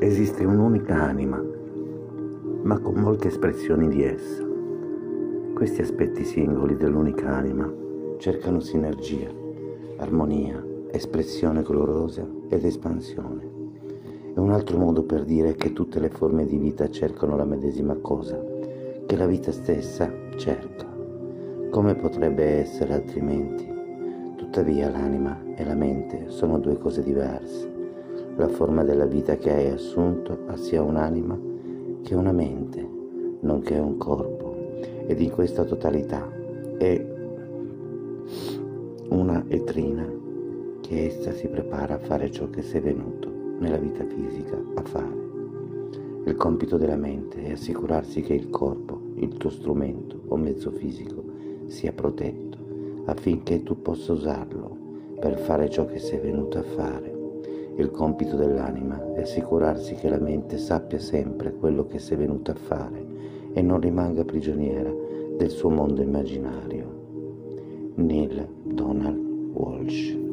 Esiste un'unica anima, ma con molte espressioni di essa. Questi aspetti singoli dell'unica anima cercano sinergia, armonia, espressione gloriosa ed espansione. È un altro modo per dire che tutte le forme di vita cercano la medesima cosa, che la vita stessa cerca. Come potrebbe essere altrimenti? Tuttavia l'anima e la mente sono due cose diverse. La forma della vita che hai assunto ha sia un'anima che una mente, nonché un corpo, ed in questa totalità è una etrina che essa si prepara a fare ciò che sei venuto nella vita fisica a fare. Il compito della mente è assicurarsi che il corpo, il tuo strumento o mezzo fisico, sia protetto affinché tu possa usarlo per fare ciò che sei venuto a fare. Il compito dell'anima è assicurarsi che la mente sappia sempre quello che sei venuto a fare e non rimanga prigioniera del suo mondo immaginario. Neil Donald Walsh